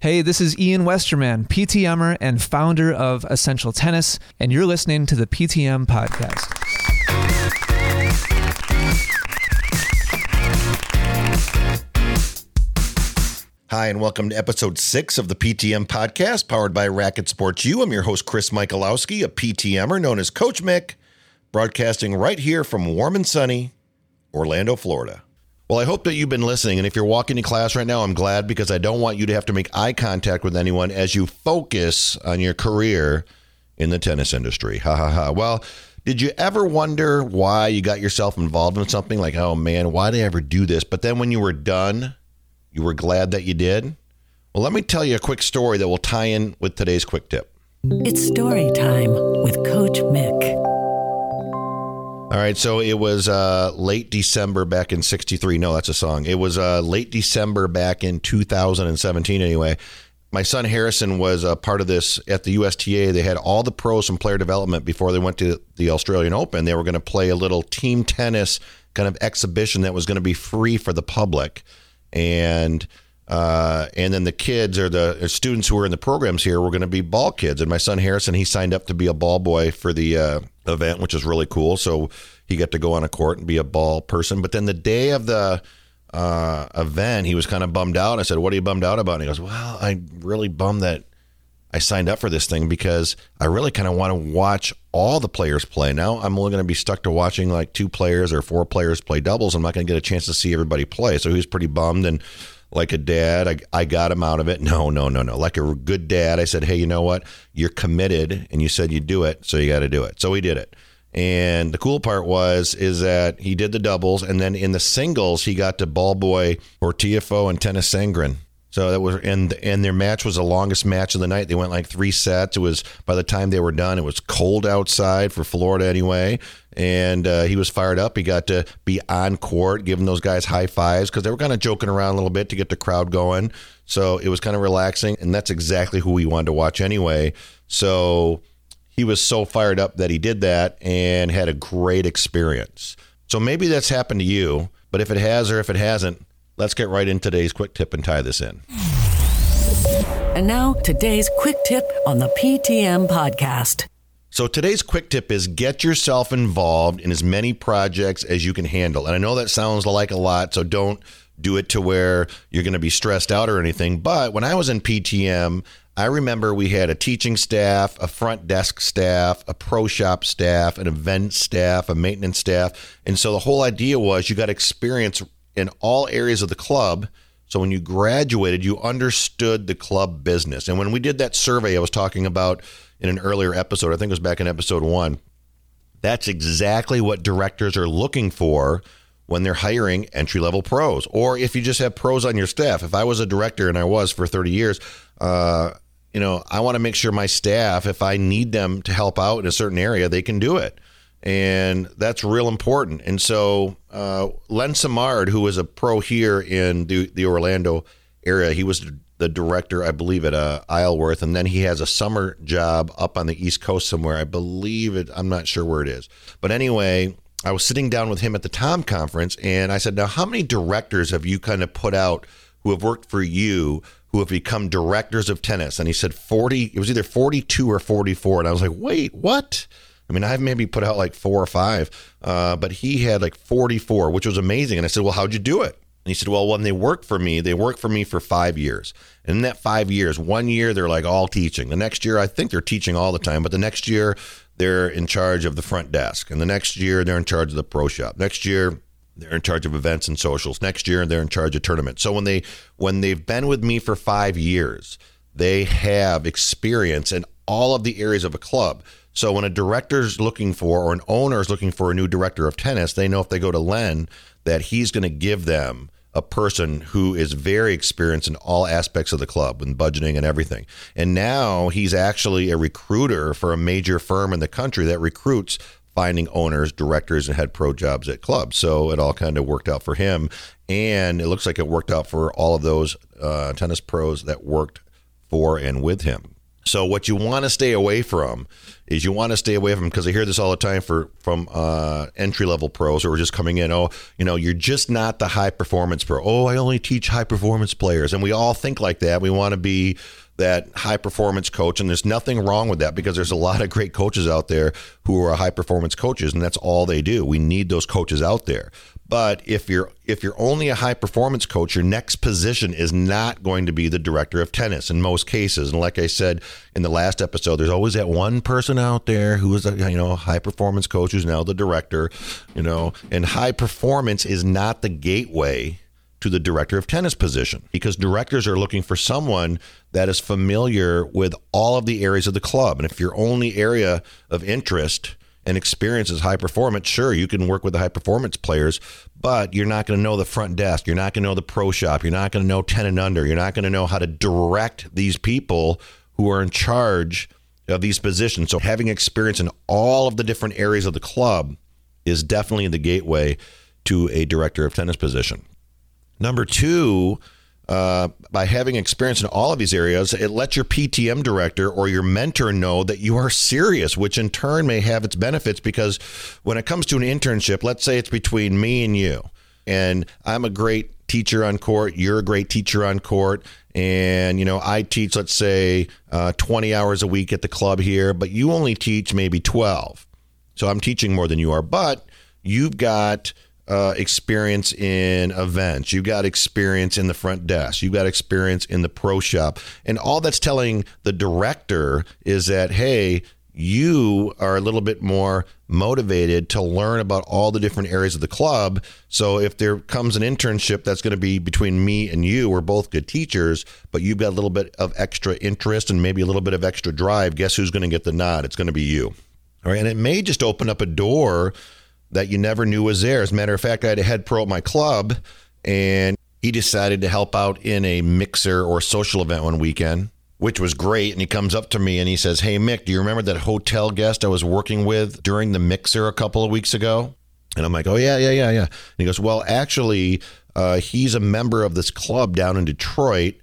Hey, this is Ian Westermann, PTMer and founder of Essential Tennis, and you're listening to the PTM Podcast. Hi, and welcome to episode six of the PTM podcast powered by Racket Sports U. I'm your host, Chris Michalowski, a PTMer known as Coach Mick, broadcasting right here from warm and sunny Orlando, Florida. Well, I hope that you've been listening. And if you're walking to class right now, I'm glad because I don't want you to have to make eye contact with anyone as you focus on your career in the tennis industry. Ha ha ha. Well, did you ever wonder why you got yourself involved in something like, oh man, why did I ever do this? But then when you were done, you were glad that you did? Well, let me tell you a quick story that will tie in with today's quick tip. It's story time with Coach Mick. All right, so it was uh, late December back in '63. No, that's a song. It was uh, late December back in 2017. Anyway, my son Harrison was a part of this at the USTA. They had all the pros from player development before they went to the Australian Open. They were going to play a little team tennis kind of exhibition that was going to be free for the public and uh, and then the kids or the students who are in the programs here were going to be ball kids. And my son Harrison, he signed up to be a ball boy for the uh, event, which is really cool. So he got to go on a court and be a ball person. But then the day of the uh, event, he was kind of bummed out. I said, "What are you bummed out about?" And he goes, "Well, I really bummed that I signed up for this thing because I really kind of want to watch all the players play. Now I'm only going to be stuck to watching like two players or four players play doubles. I'm not going to get a chance to see everybody play. So he was pretty bummed and like a dad, I, I got him out of it. No, no, no, no. Like a good dad, I said, hey, you know what? You're committed and you said you'd do it. So you got to do it. So he did it. And the cool part was is that he did the doubles, and then in the singles he got to ball boy or Tiafoe and Tennys Sandgren. So that was and and their match was the longest match of the night. They went like three sets. It was by the time they were done, it was cold outside for Florida anyway. And uh, he was fired up. He got to be on court, giving those guys high fives because they were kind of joking around a little bit to get the crowd going. So it was kind of relaxing, and that's exactly who we wanted to watch anyway. So he was so fired up that he did that and had a great experience. So maybe that's happened to you, but if it has or if it hasn't, Let's get right into today's quick tip and tie this in. And now, today's quick tip on the PTM podcast. So, today's quick tip is get yourself involved in as many projects as you can handle. And I know that sounds like a lot, so don't do it to where you're going to be stressed out or anything. But when I was in PTM, I remember we had a teaching staff, a front desk staff, a pro shop staff, an event staff, a maintenance staff. And so the whole idea was you got experience in all areas of the club. So when you graduated, you understood the club business. And when we did that survey I was talking about in an earlier episode, I think it was back in episode one, that's exactly what directors are looking for when they're hiring entry level pros. Or if you just have pros on your staff. If I was a director and I was for 30 years, uh, you know, I want to make sure my staff, if I need them to help out in a certain area, they can do it and that's real important. And so, uh, Len Samard, who was a pro here in the, the Orlando area, he was the director, I believe, at uh, Isleworth, and then he has a summer job up on the East Coast somewhere. I believe it. I'm not sure where it is, but anyway. I was sitting down with him at the TOM conference, and I said, "Now, how many directors have you kind of put out who have worked for you who have become directors of tennis?" And he said, 40. It was either 42 or 44. And I was like, "Wait, what?" I mean, I've maybe put out like four or five, uh, but he had like 44, which was amazing. And I said, Well, how'd you do it? And he said, Well, when they work for me, they work for me for five years. And in that five years, one year they're like all teaching. The next year, I think they're teaching all the time, but the next year they're in charge of the front desk. And the next year they're in charge of the pro shop. Next year, they're in charge of events and socials. Next year they're in charge of tournaments. So when they when they've been with me for five years, they have experience in all of the areas of a club. So when a director's looking for or an owner is looking for a new director of tennis, they know if they go to Len that he's going to give them a person who is very experienced in all aspects of the club and budgeting and everything. And now he's actually a recruiter for a major firm in the country that recruits finding owners, directors, and head pro jobs at clubs. So it all kind of worked out for him. And it looks like it worked out for all of those uh, tennis pros that worked for and with him. So what you want to stay away from is you want to stay away from because I hear this all the time for from uh, entry level pros who are just coming in. Oh, you know, you're just not the high performance pro. Oh, I only teach high performance players, and we all think like that. We want to be that high performance coach, and there's nothing wrong with that because there's a lot of great coaches out there who are high performance coaches, and that's all they do. We need those coaches out there. But if you're if you're only a high performance coach, your next position is not going to be the director of tennis in most cases. And like I said in the last episode, there's always that one person out there who is a you know high performance coach who's now the director, you know, and high performance is not the gateway to the director of tennis position because directors are looking for someone that is familiar with all of the areas of the club. And if your only area of interest and experience is high performance, sure, you can work with the high performance players, but you're not going to know the front desk. You're not going to know the pro shop. You're not going to know 10 and under. You're not going to know how to direct these people who are in charge of these positions. So having experience in all of the different areas of the club is definitely the gateway to a director of tennis position. Number two, uh, by having experience in all of these areas, it lets your PTM director or your mentor know that you are serious, which in turn may have its benefits because when it comes to an internship, let's say it's between me and you, and I'm a great teacher on court, you're a great teacher on court, and you know I teach, let's say, uh, 20 hours a week at the club here, but you only teach maybe 12. So I'm teaching more than you are, but you've got uh, experience in events. You've got experience in the front desk. You've got experience in the pro shop. And all that's telling the director is that, hey, you are a little bit more motivated to learn about all the different areas of the club. So if there comes an internship that's going to be between me and you, we're both good teachers, but you've got a little bit of extra interest and maybe a little bit of extra drive, guess who's going to get the nod? It's going to be you. All right. And it may just open up a door that you never knew was there. As a matter of fact, I had a head pro at my club, and he decided to help out in a mixer or social event one weekend, which was great. And he comes up to me and he says, Hey, Mick, do you remember that hotel guest I was working with during the mixer a couple of weeks ago? And I'm like, Oh, yeah, yeah, yeah, yeah. And he goes, Well, actually, uh, he's a member of this club down in Detroit,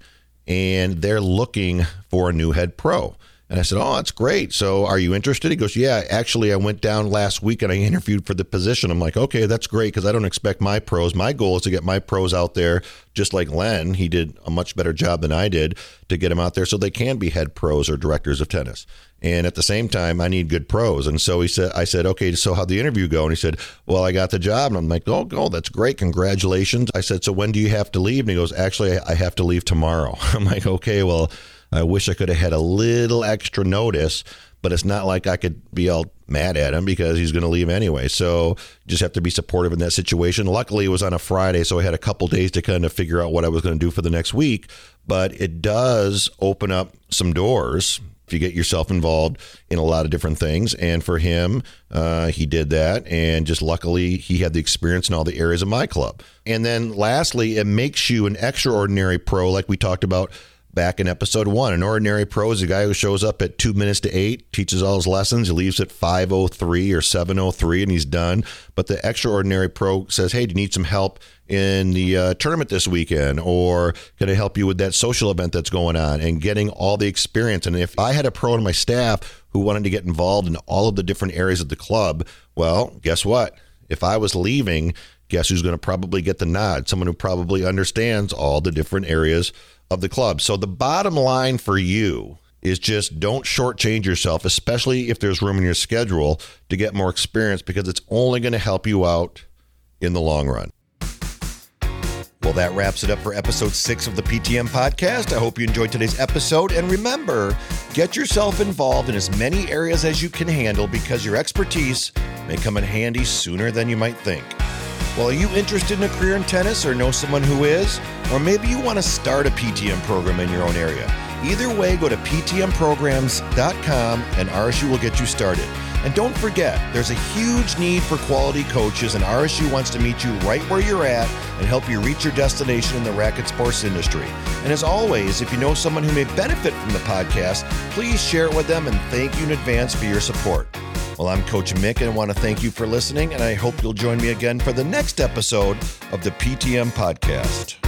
and they're looking for a new head pro. And I said, Oh, that's great. So are you interested? He goes, Yeah, actually, I went down last week and I interviewed for the position. I'm like, Okay, that's great because I don't expect my pros. My goal is to get my pros out there, just like Len. He did a much better job than I did to get him out there so they can be head pros or directors of tennis. And at the same time, I need good pros. And so he said, I said, okay, so how'd the interview go? And he said, well, I got the job. And I'm like, oh, oh, that's great. Congratulations. I said, so when do you have to leave? And he goes, actually, I have to leave tomorrow. I'm like, okay, well, I wish I could have had a little extra notice, but it's not like I could be all mad at him because he's going to leave anyway. So just have to be supportive in that situation. Luckily, it was on a Friday, so I had a couple days to kind of figure out what I was going to do for the next week. But it does open up some doors if you get yourself involved in a lot of different things. And for him, uh, he did that. And just luckily, he had the experience in all the areas of my club. And then lastly, it makes you an extraordinary pro, like we talked about back in episode one. An ordinary pro is a guy who shows up at two minutes to eight, teaches all his lessons, he leaves at 5.03 or 7.03 and he's done. But the extraordinary pro says, hey, do you need some help in the uh, tournament this weekend? Or can I help you with that social event that's going on and getting all the experience? And if I had a pro on my staff who wanted to get involved in all of the different areas of the club, well, guess what? If I was leaving, guess who's going to probably get the nod? Someone who probably understands all the different areas of the club. So the bottom line for you is just don't shortchange yourself, especially if there's room in your schedule to get more experience because it's only going to help you out in the long run. Well, that wraps it up for episode six of the PTM podcast. I hope you enjoyed today's episode. And remember, get yourself involved in as many areas as you can handle because your expertise may come in handy sooner than you might think. Well, are you interested in a career in tennis or know someone who is? Or maybe you want to start a PTM program in your own area. Either way, go to ptmprograms.com and RSU will get you started. And don't forget, there's a huge need for quality coaches, and RSU wants to meet you right where you're at and help you reach your destination in the racket sports industry. And as always, if you know someone who may benefit from the podcast, please share it with them and thank you in advance for your support. Well, I'm Coach Mick and I want to thank you for listening, and I hope you'll join me again for the next episode of the PTM Podcast.